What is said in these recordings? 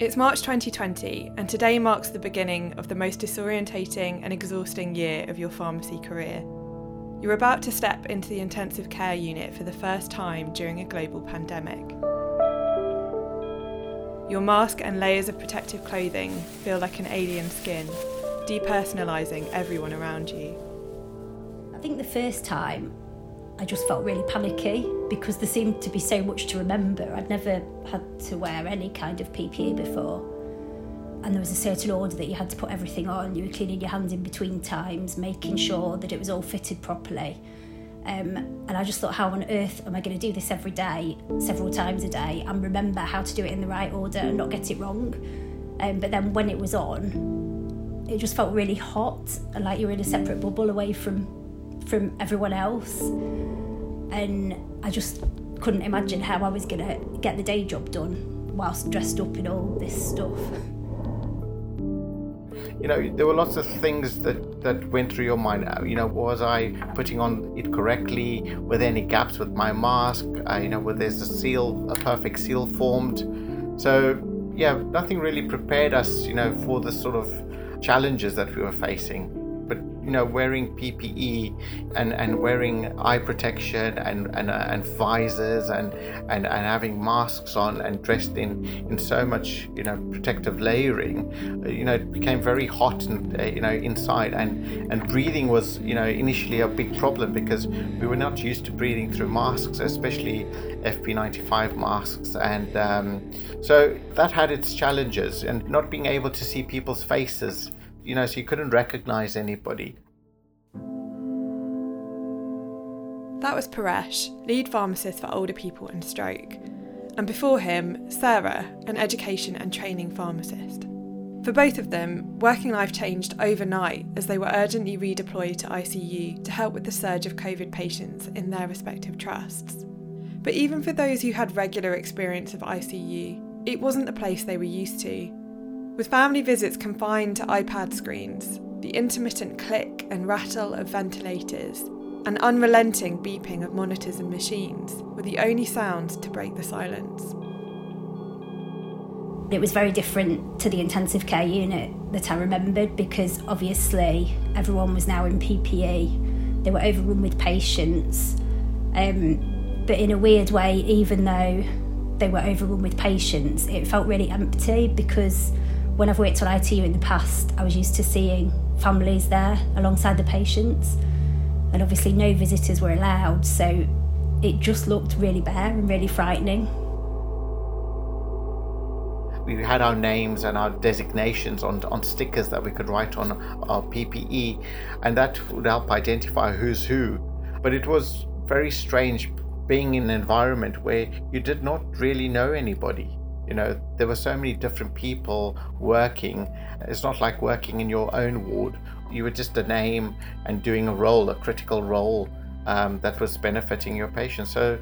It's March 2020, and today marks the beginning of the most disorientating and exhausting year of your pharmacy career. You're about to step into the intensive care unit for the first time during a global pandemic. Your mask and layers of protective clothing feel like an alien skin, depersonalising everyone around you. I think the first time I just felt really panicky because there seemed to be so much to remember. I'd never had to wear any kind of PPE before. And there was a certain order that you had to put everything on. You were cleaning your hands in between times, making sure that it was all fitted properly. Um, and I just thought, how on earth am I going to do this every day, several times a day, and remember how to do it in the right order and not get it wrong? Um, but then when it was on, it just felt really hot and like you were in a separate bubble away from from everyone else. And I just couldn't imagine how I was going to get the day job done whilst dressed up in all this stuff. You know, there were lots of things that, that went through your mind. Uh, you know, was I putting on it correctly? Were there any gaps with my mask? Uh, you know, were there a seal, a perfect seal formed? So, yeah, nothing really prepared us, you know, for the sort of challenges that we were facing you know wearing PPE and, and wearing eye protection and and, uh, and visors and, and and having masks on and dressed in in so much you know protective layering uh, you know it became very hot and uh, you know inside. And and breathing was you know initially a big problem because we were not used to breathing through masks especially FP95 masks. And um, so that had its challenges and not being able to see people's faces you know, so you couldn't recognize anybody. That was Paresh, lead pharmacist for older people and stroke, and before him, Sarah, an education and training pharmacist. For both of them, working life changed overnight as they were urgently redeployed to ICU to help with the surge of COVID patients in their respective trusts. But even for those who had regular experience of ICU, it wasn't the place they were used to, with family visits confined to iPad screens, the intermittent click and rattle of ventilators, and unrelenting beeping of monitors and machines were the only sounds to break the silence. It was very different to the intensive care unit that I remembered because obviously everyone was now in PPE. They were overrun with patients. Um, but in a weird way, even though they were overrun with patients, it felt really empty because when I've worked on ITU in the past, I was used to seeing families there alongside the patients, and obviously no visitors were allowed, so it just looked really bare and really frightening. We had our names and our designations on, on stickers that we could write on our PPE, and that would help identify who's who. But it was very strange being in an environment where you did not really know anybody you know there were so many different people working. It's not like working in your own ward. You were just a name and doing a role a critical role um, that was benefiting your patients so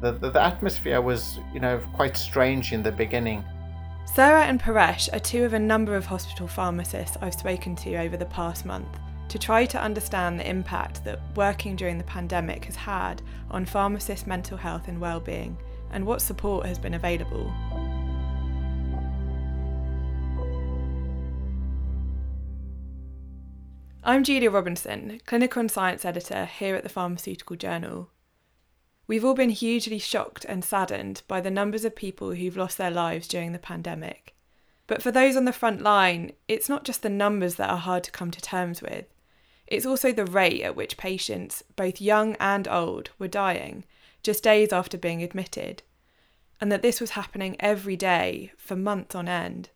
the, the, the atmosphere was you know quite strange in the beginning. Sarah and Paresh are two of a number of hospital pharmacists I've spoken to over the past month to try to understand the impact that working during the pandemic has had on pharmacists' mental health and well-being and what support has been available. I'm Julia Robinson, Clinical and Science Editor here at the Pharmaceutical Journal. We've all been hugely shocked and saddened by the numbers of people who've lost their lives during the pandemic. But for those on the front line, it's not just the numbers that are hard to come to terms with, it's also the rate at which patients, both young and old, were dying just days after being admitted, and that this was happening every day for months on end.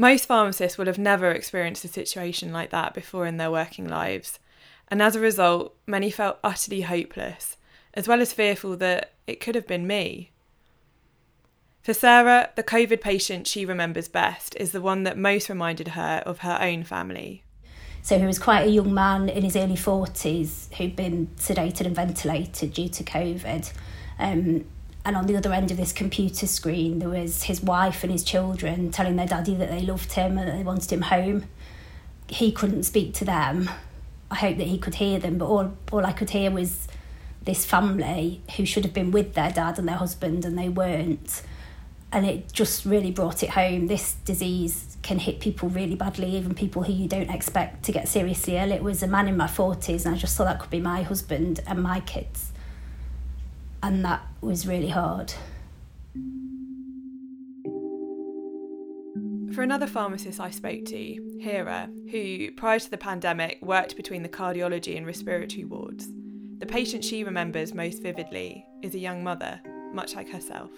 Most pharmacists will have never experienced a situation like that before in their working lives, and as a result, many felt utterly hopeless, as well as fearful that it could have been me. For Sarah, the COVID patient she remembers best is the one that most reminded her of her own family. So he was quite a young man in his early 40s who'd been sedated and ventilated due to COVID. Um, and on the other end of this computer screen, there was his wife and his children telling their daddy that they loved him and they wanted him home. He couldn't speak to them. I hope that he could hear them, but all, all I could hear was this family who should have been with their dad and their husband and they weren't. And it just really brought it home. This disease can hit people really badly, even people who you don't expect to get seriously ill. It was a man in my 40s, and I just thought that could be my husband and my kids. And that was really hard. For another pharmacist I spoke to, Hira, who prior to the pandemic worked between the cardiology and respiratory wards, the patient she remembers most vividly is a young mother, much like herself.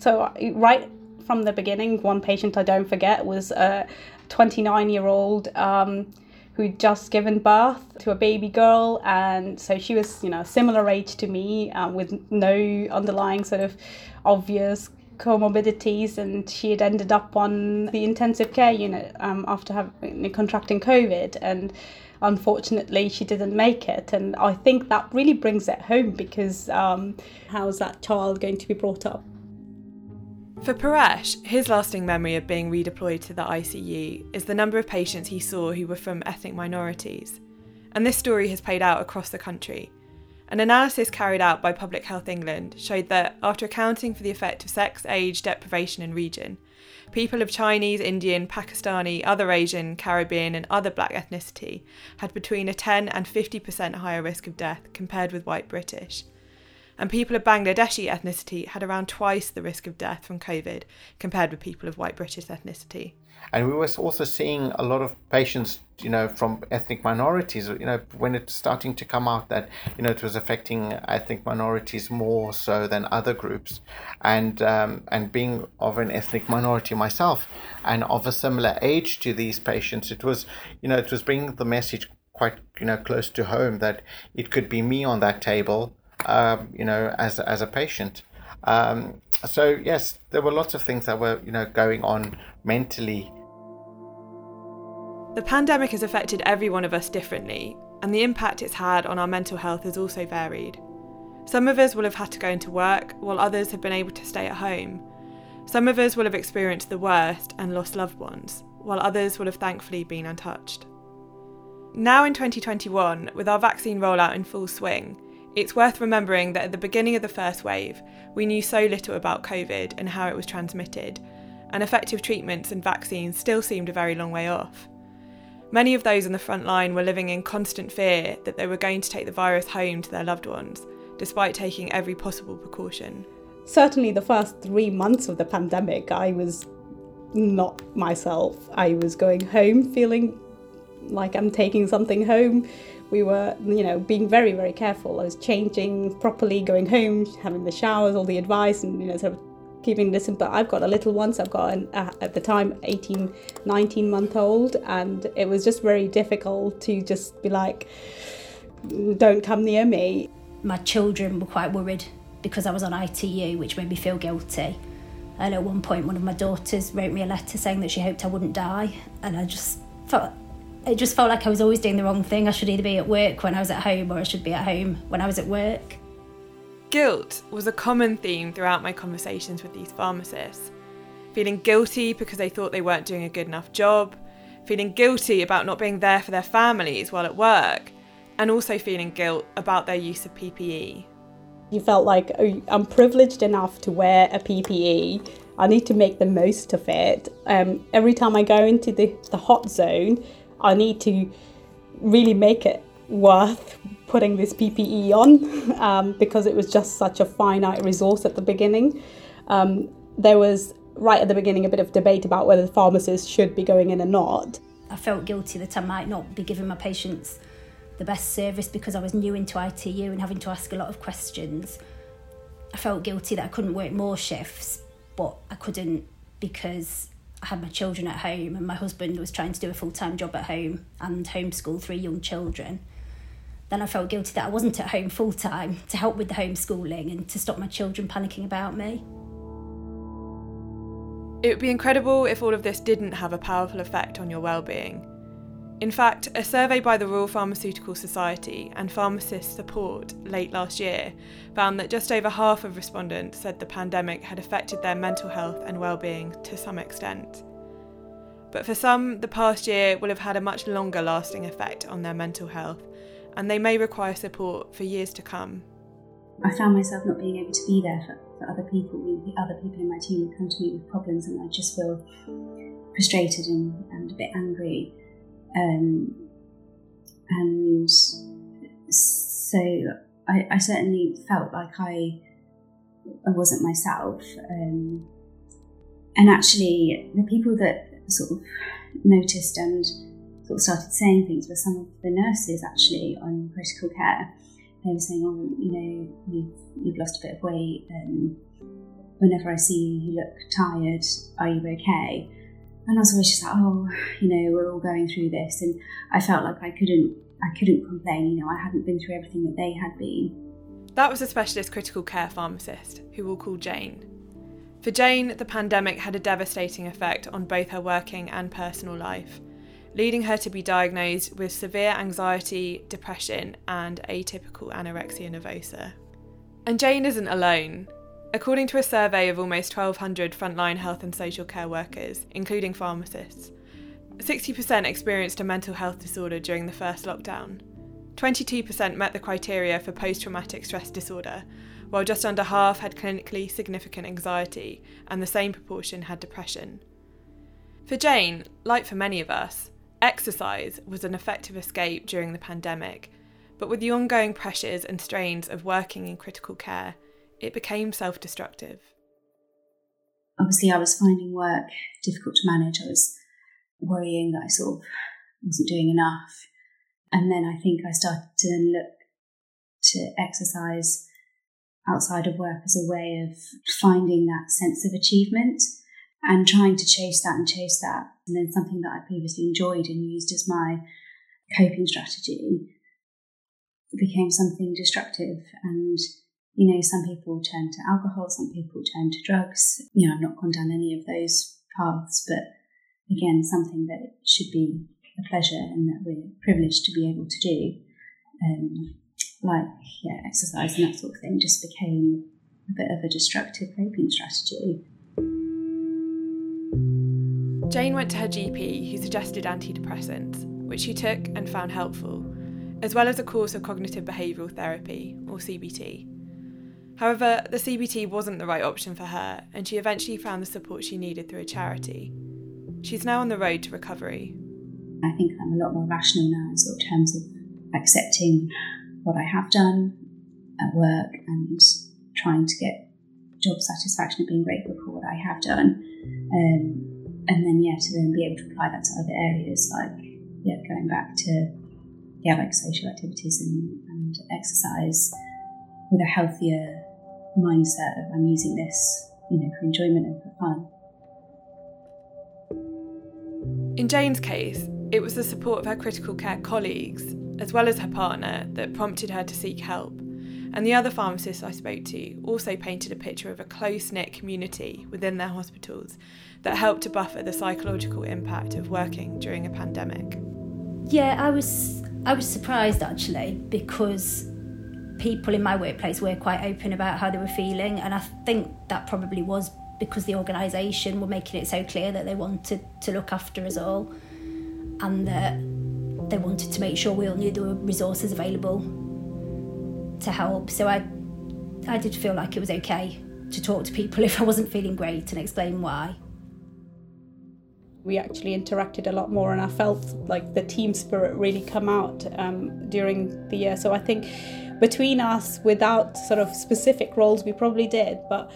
So, right from the beginning, one patient I don't forget was a 29 year old um, who'd just given birth to a baby girl. And so she was, you know, similar age to me uh, with no underlying sort of obvious comorbidities and she had ended up on the intensive care unit um, after having contracting covid and unfortunately she didn't make it and i think that really brings it home because um, how's that child going to be brought up for Paresh, his lasting memory of being redeployed to the ICU is the number of patients he saw who were from ethnic minorities. And this story has played out across the country. An analysis carried out by Public Health England showed that, after accounting for the effect of sex, age, deprivation, and region, people of Chinese, Indian, Pakistani, other Asian, Caribbean, and other black ethnicity had between a 10 and 50% higher risk of death compared with white British and people of Bangladeshi ethnicity had around twice the risk of death from COVID compared with people of white British ethnicity. And we were also seeing a lot of patients, you know, from ethnic minorities, you know, when it's starting to come out that, you know, it was affecting ethnic minorities more so than other groups. And, um, and being of an ethnic minority myself and of a similar age to these patients, it was, you know, it was bringing the message quite, you know, close to home that it could be me on that table um, you know, as as a patient. Um, so yes, there were lots of things that were you know going on mentally. The pandemic has affected every one of us differently, and the impact it's had on our mental health has also varied. Some of us will have had to go into work, while others have been able to stay at home. Some of us will have experienced the worst and lost loved ones, while others will have thankfully been untouched. Now in 2021, with our vaccine rollout in full swing, it's worth remembering that at the beginning of the first wave, we knew so little about COVID and how it was transmitted, and effective treatments and vaccines still seemed a very long way off. Many of those on the front line were living in constant fear that they were going to take the virus home to their loved ones, despite taking every possible precaution. Certainly, the first three months of the pandemic, I was not myself. I was going home feeling like I'm taking something home we were, you know, being very, very careful. I was changing properly, going home, having the showers, all the advice, and, you know, sort of keeping this. But I've got a little one, so I've got an, uh, at the time 18, 19 month old, and it was just very difficult to just be like, don't come near me. My children were quite worried because I was on ITU, which made me feel guilty. And at one point, one of my daughters wrote me a letter saying that she hoped I wouldn't die, and I just felt it just felt like I was always doing the wrong thing. I should either be at work when I was at home or I should be at home when I was at work. Guilt was a common theme throughout my conversations with these pharmacists. Feeling guilty because they thought they weren't doing a good enough job, feeling guilty about not being there for their families while at work, and also feeling guilt about their use of PPE. You felt like oh, I'm privileged enough to wear a PPE. I need to make the most of it. Um, every time I go into the, the hot zone, I need to really make it worth putting this PPE on um, because it was just such a finite resource at the beginning. Um, there was right at the beginning a bit of debate about whether the pharmacists should be going in or not. I felt guilty that I might not be giving my patients the best service because I was new into ITU and having to ask a lot of questions. I felt guilty that I couldn't work more shifts, but I couldn't because I had my children at home and my husband was trying to do a full time job at home and homeschool three young children. Then I felt guilty that I wasn't at home full time to help with the homeschooling and to stop my children panicking about me. It would be incredible if all of this didn't have a powerful effect on your well-being. In fact, a survey by the Royal Pharmaceutical Society and Pharmacist Support late last year found that just over half of respondents said the pandemic had affected their mental health and well-being to some extent. But for some, the past year will have had a much longer lasting effect on their mental health, and they may require support for years to come. I found myself not being able to be there for, for other people. other people in my team would come to me with problems, and I'd just feel frustrated and, and a bit angry. Um, and so I, I, certainly felt like I, I wasn't myself. Um, and actually, the people that sort of noticed and sort of started saying things were some of the nurses actually on critical care. They were saying, "Oh, you know, you've you've lost a bit of weight. Um, whenever I see you, you look tired. Are you okay?" And I was always just like, "Oh, you know, we're all going through this," and I felt like I couldn't I couldn't complain. You know, I hadn't been through everything that they had been. That was a specialist critical care pharmacist who we'll call Jane. For Jane, the pandemic had a devastating effect on both her working and personal life, leading her to be diagnosed with severe anxiety, depression, and atypical anorexia nervosa. And Jane isn't alone. According to a survey of almost 1,200 frontline health and social care workers, including pharmacists, 60% experienced a mental health disorder during the first lockdown. 22% met the criteria for post traumatic stress disorder, while just under half had clinically significant anxiety, and the same proportion had depression. For Jane, like for many of us, exercise was an effective escape during the pandemic, but with the ongoing pressures and strains of working in critical care, it became self destructive. Obviously, I was finding work difficult to manage. I was worrying that I sort of wasn't doing enough. And then I think I started to look to exercise outside of work as a way of finding that sense of achievement and trying to chase that and chase that. And then something that I previously enjoyed and used as my coping strategy became something destructive. And, you know, some people turn to alcohol, some people turn to drugs. You know, I've not gone down any of those paths, but again, something that should be a pleasure and that we're privileged to be able to do. Um, like yeah, exercise and that sort of thing just became a bit of a destructive coping strategy. Jane went to her GP, who suggested antidepressants, which she took and found helpful, as well as a course of cognitive behavioural therapy, or CBT. However, the CBT wasn't the right option for her, and she eventually found the support she needed through a charity. She's now on the road to recovery. I think I'm a lot more rational now in sort of terms of accepting what I have done at work and trying to get job satisfaction and being grateful for what I have done. Um, and then, yeah, to then be able to apply that to other areas like, yeah, going back to, yeah, like social activities and, and exercise with a healthier mindset of I'm using this, you know, for enjoyment and for fun. In Jane's case, it was the support of her critical care colleagues as well as her partner, that prompted her to seek help. And the other pharmacists I spoke to also painted a picture of a close knit community within their hospitals that helped to buffer the psychological impact of working during a pandemic. Yeah, I was I was surprised actually because people in my workplace were quite open about how they were feeling and I think that probably was because the organisation were making it so clear that they wanted to look after us all and that they wanted to make sure we all knew there were resources available to help. So I, I did feel like it was okay to talk to people if I wasn't feeling great and explain why. We actually interacted a lot more, and I felt like the team spirit really come out um, during the year. So I think between us, without sort of specific roles, we probably did, but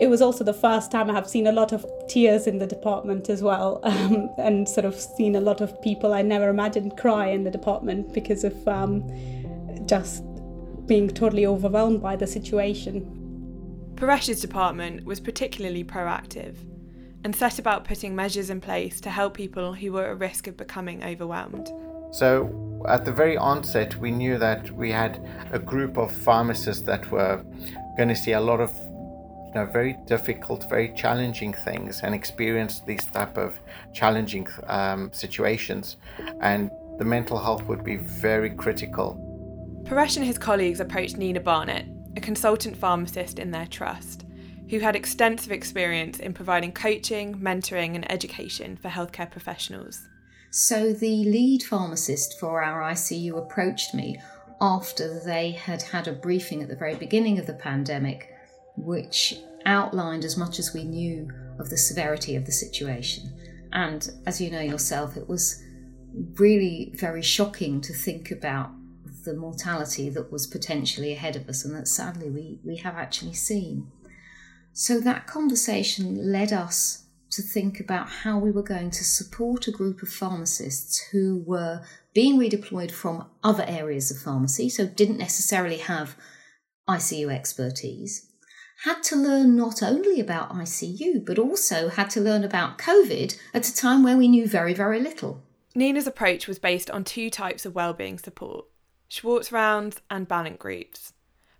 it was also the first time I have seen a lot of tears in the department as well, um, and sort of seen a lot of people I never imagined cry in the department because of um, just being totally overwhelmed by the situation. Paresh's department was particularly proactive and set about putting measures in place to help people who were at risk of becoming overwhelmed. So, at the very onset, we knew that we had a group of pharmacists that were going to see a lot of you know, very difficult, very challenging things and experience these type of challenging um, situations, and the mental health would be very critical. Paresh and his colleagues approached Nina Barnett, a consultant pharmacist in their trust, who had extensive experience in providing coaching, mentoring, and education for healthcare professionals. So the lead pharmacist for our ICU approached me after they had had a briefing at the very beginning of the pandemic, which outlined as much as we knew of the severity of the situation. And as you know yourself, it was really very shocking to think about the mortality that was potentially ahead of us and that sadly we, we have actually seen. So that conversation led us to think about how we were going to support a group of pharmacists who were being redeployed from other areas of pharmacy, so didn't necessarily have ICU expertise, had to learn not only about ICU, but also had to learn about COVID at a time where we knew very, very little. Nina's approach was based on two types of wellbeing support Schwartz rounds and Balint groups,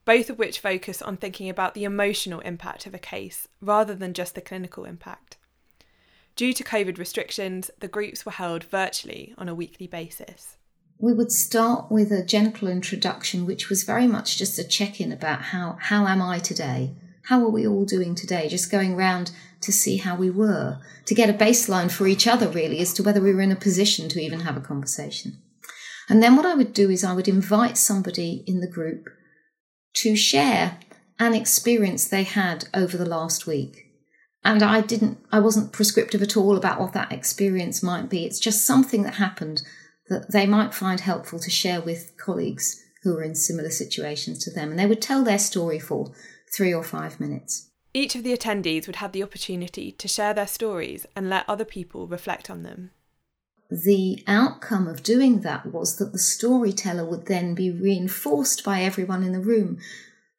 both of which focus on thinking about the emotional impact of a case rather than just the clinical impact. Due to COVID restrictions, the groups were held virtually on a weekly basis. We would start with a gentle introduction, which was very much just a check in about how, how am I today? How are we all doing today? Just going round to see how we were, to get a baseline for each other, really, as to whether we were in a position to even have a conversation. And then what I would do is I would invite somebody in the group to share an experience they had over the last week. And I didn't, I wasn't prescriptive at all about what that experience might be. It's just something that happened that they might find helpful to share with colleagues who are in similar situations to them. And they would tell their story for three or five minutes. Each of the attendees would have the opportunity to share their stories and let other people reflect on them. The outcome of doing that was that the storyteller would then be reinforced by everyone in the room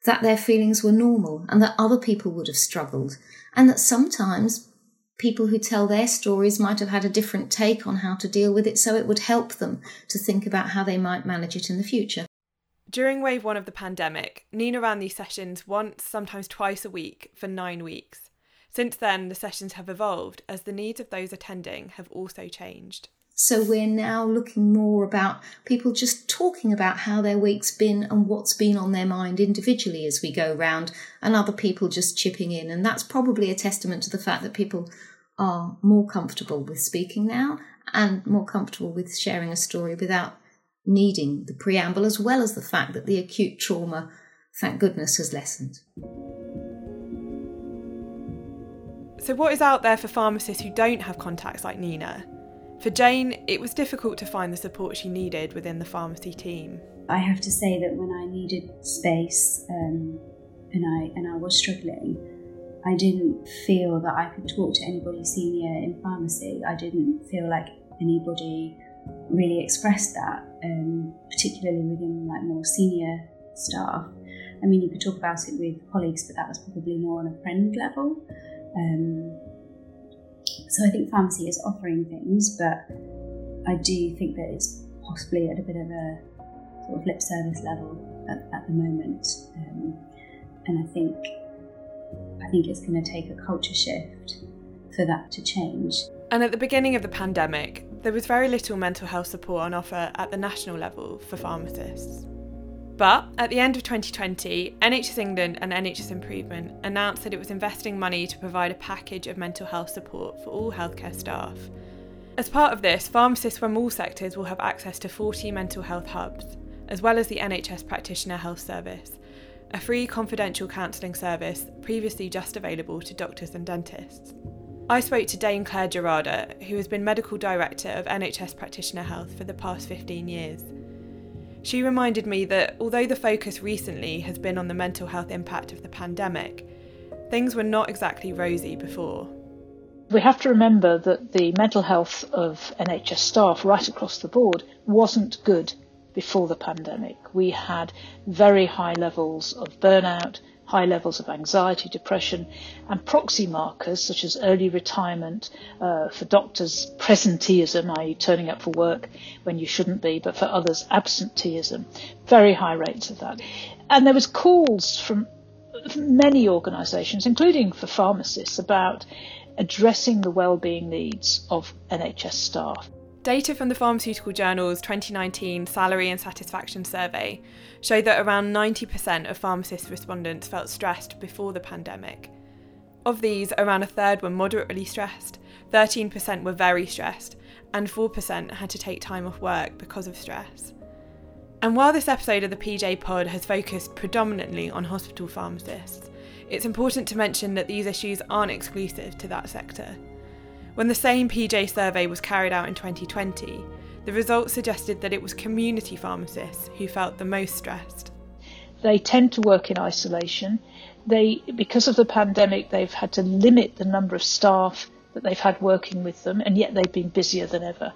that their feelings were normal and that other people would have struggled, and that sometimes people who tell their stories might have had a different take on how to deal with it, so it would help them to think about how they might manage it in the future. During wave one of the pandemic, Nina ran these sessions once, sometimes twice a week for nine weeks. Since then, the sessions have evolved as the needs of those attending have also changed. So we're now looking more about people just talking about how their week's been and what's been on their mind individually as we go round, and other people just chipping in. And that's probably a testament to the fact that people are more comfortable with speaking now and more comfortable with sharing a story without needing the preamble, as well as the fact that the acute trauma, thank goodness, has lessened. So, what is out there for pharmacists who don't have contacts like Nina? For Jane, it was difficult to find the support she needed within the pharmacy team. I have to say that when I needed space um, and I and I was struggling, I didn't feel that I could talk to anybody senior in pharmacy. I didn't feel like anybody really expressed that, um, particularly within like more senior staff. I mean, you could talk about it with colleagues, but that was probably more on a friend level. Um, so I think pharmacy is offering things, but I do think that it's possibly at a bit of a sort of lip service level at, at the moment, um, and I think I think it's going to take a culture shift for that to change. And at the beginning of the pandemic, there was very little mental health support on offer at the national level for pharmacists. But at the end of 2020, NHS England and NHS Improvement announced that it was investing money to provide a package of mental health support for all healthcare staff. As part of this, pharmacists from all sectors will have access to 40 mental health hubs, as well as the NHS Practitioner Health Service, a free confidential counselling service previously just available to doctors and dentists. I spoke to Dame Clare Gerada, who has been Medical Director of NHS Practitioner Health for the past 15 years. She reminded me that although the focus recently has been on the mental health impact of the pandemic, things were not exactly rosy before. We have to remember that the mental health of NHS staff right across the board wasn't good before the pandemic. We had very high levels of burnout, high levels of anxiety, depression, and proxy markers such as early retirement uh, for doctors, presenteeism, i.e., turning up for work when you shouldn't be, but for others, absenteeism. Very high rates of that. And there was calls from many organisations, including for pharmacists, about addressing the well-being needs of NHS staff. Data from the Pharmaceutical Journal's 2019 Salary and Satisfaction Survey showed that around 90% of pharmacist respondents felt stressed before the pandemic. Of these, around a third were moderately stressed, 13% were very stressed, and 4% had to take time off work because of stress. And while this episode of the PJ Pod has focused predominantly on hospital pharmacists, it's important to mention that these issues aren't exclusive to that sector. When the same PJ survey was carried out in 2020, the results suggested that it was community pharmacists who felt the most stressed. They tend to work in isolation. They, because of the pandemic, they've had to limit the number of staff that they've had working with them, and yet they've been busier than ever.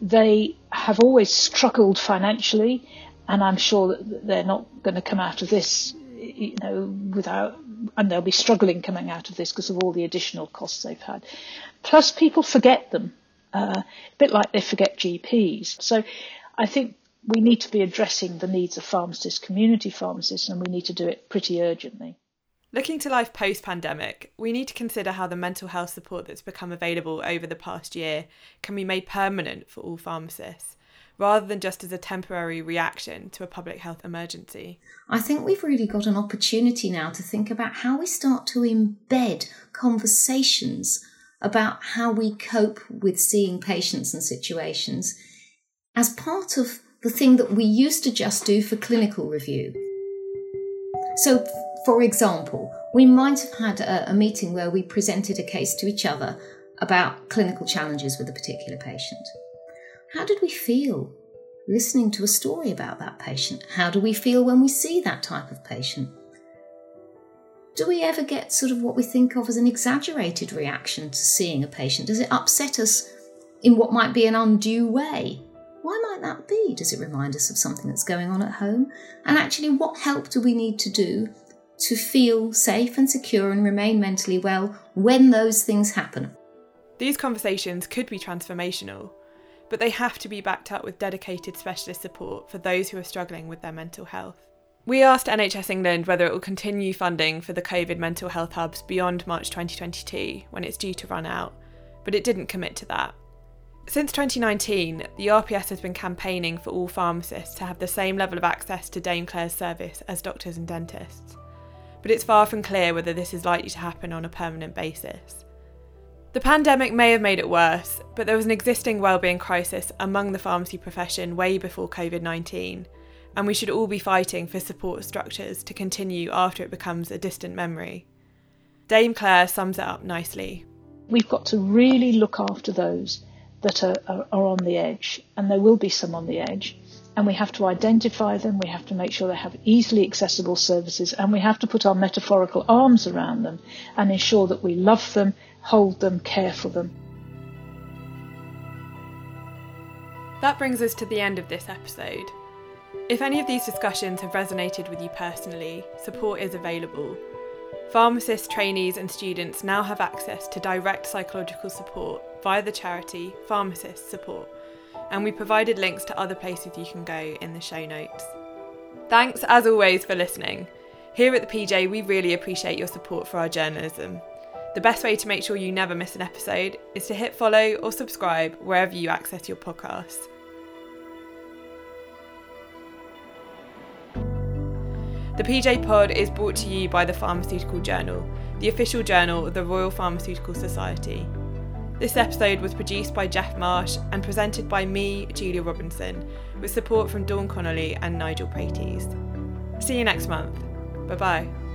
They have always struggled financially and I'm sure that they're not going to come out of this, you know, without, and they'll be struggling coming out of this because of all the additional costs they've had. Plus, people forget them, uh, a bit like they forget GPs. So, I think we need to be addressing the needs of pharmacists, community pharmacists, and we need to do it pretty urgently. Looking to life post pandemic, we need to consider how the mental health support that's become available over the past year can be made permanent for all pharmacists rather than just as a temporary reaction to a public health emergency. I think we've really got an opportunity now to think about how we start to embed conversations about how we cope with seeing patients and situations as part of the thing that we used to just do for clinical review. So, for example, we might have had a, a, meeting where we presented a case to each other about clinical challenges with a particular patient. How did we feel listening to a story about that patient? How do we feel when we see that type of patient? Do we ever get sort of what we think of as an exaggerated reaction to seeing a patient? Does it upset us in what might be an undue way? Why might that be? Does it remind us of something that's going on at home? And actually, what help do we need to do to feel safe and secure and remain mentally well when those things happen? These conversations could be transformational but they have to be backed up with dedicated specialist support for those who are struggling with their mental health. We asked NHS England whether it will continue funding for the COVID mental health hubs beyond March 2022 when it's due to run out, but it didn't commit to that. Since 2019, the RPS has been campaigning for all pharmacists to have the same level of access to Dame Clare's service as doctors and dentists. But it's far from clear whether this is likely to happen on a permanent basis. The pandemic may have made it worse, but there was an existing wellbeing crisis among the pharmacy profession way before COVID 19, and we should all be fighting for support structures to continue after it becomes a distant memory. Dame Clare sums it up nicely. We've got to really look after those that are, are, are on the edge, and there will be some on the edge, and we have to identify them, we have to make sure they have easily accessible services, and we have to put our metaphorical arms around them and ensure that we love them hold them, care for them. That brings us to the end of this episode. If any of these discussions have resonated with you personally, support is available. Pharmacists, trainees, and students now have access to direct psychological support via the charity Pharmacist Support, and we provided links to other places you can go in the show notes. Thanks, as always, for listening. Here at the PJ, we really appreciate your support for our journalism. The best way to make sure you never miss an episode is to hit follow or subscribe wherever you access your podcasts. The PJ Pod is brought to you by the Pharmaceutical Journal, the official journal of the Royal Pharmaceutical Society. This episode was produced by Geoff Marsh and presented by me, Julia Robinson, with support from Dawn Connolly and Nigel Praities. See you next month. Bye bye.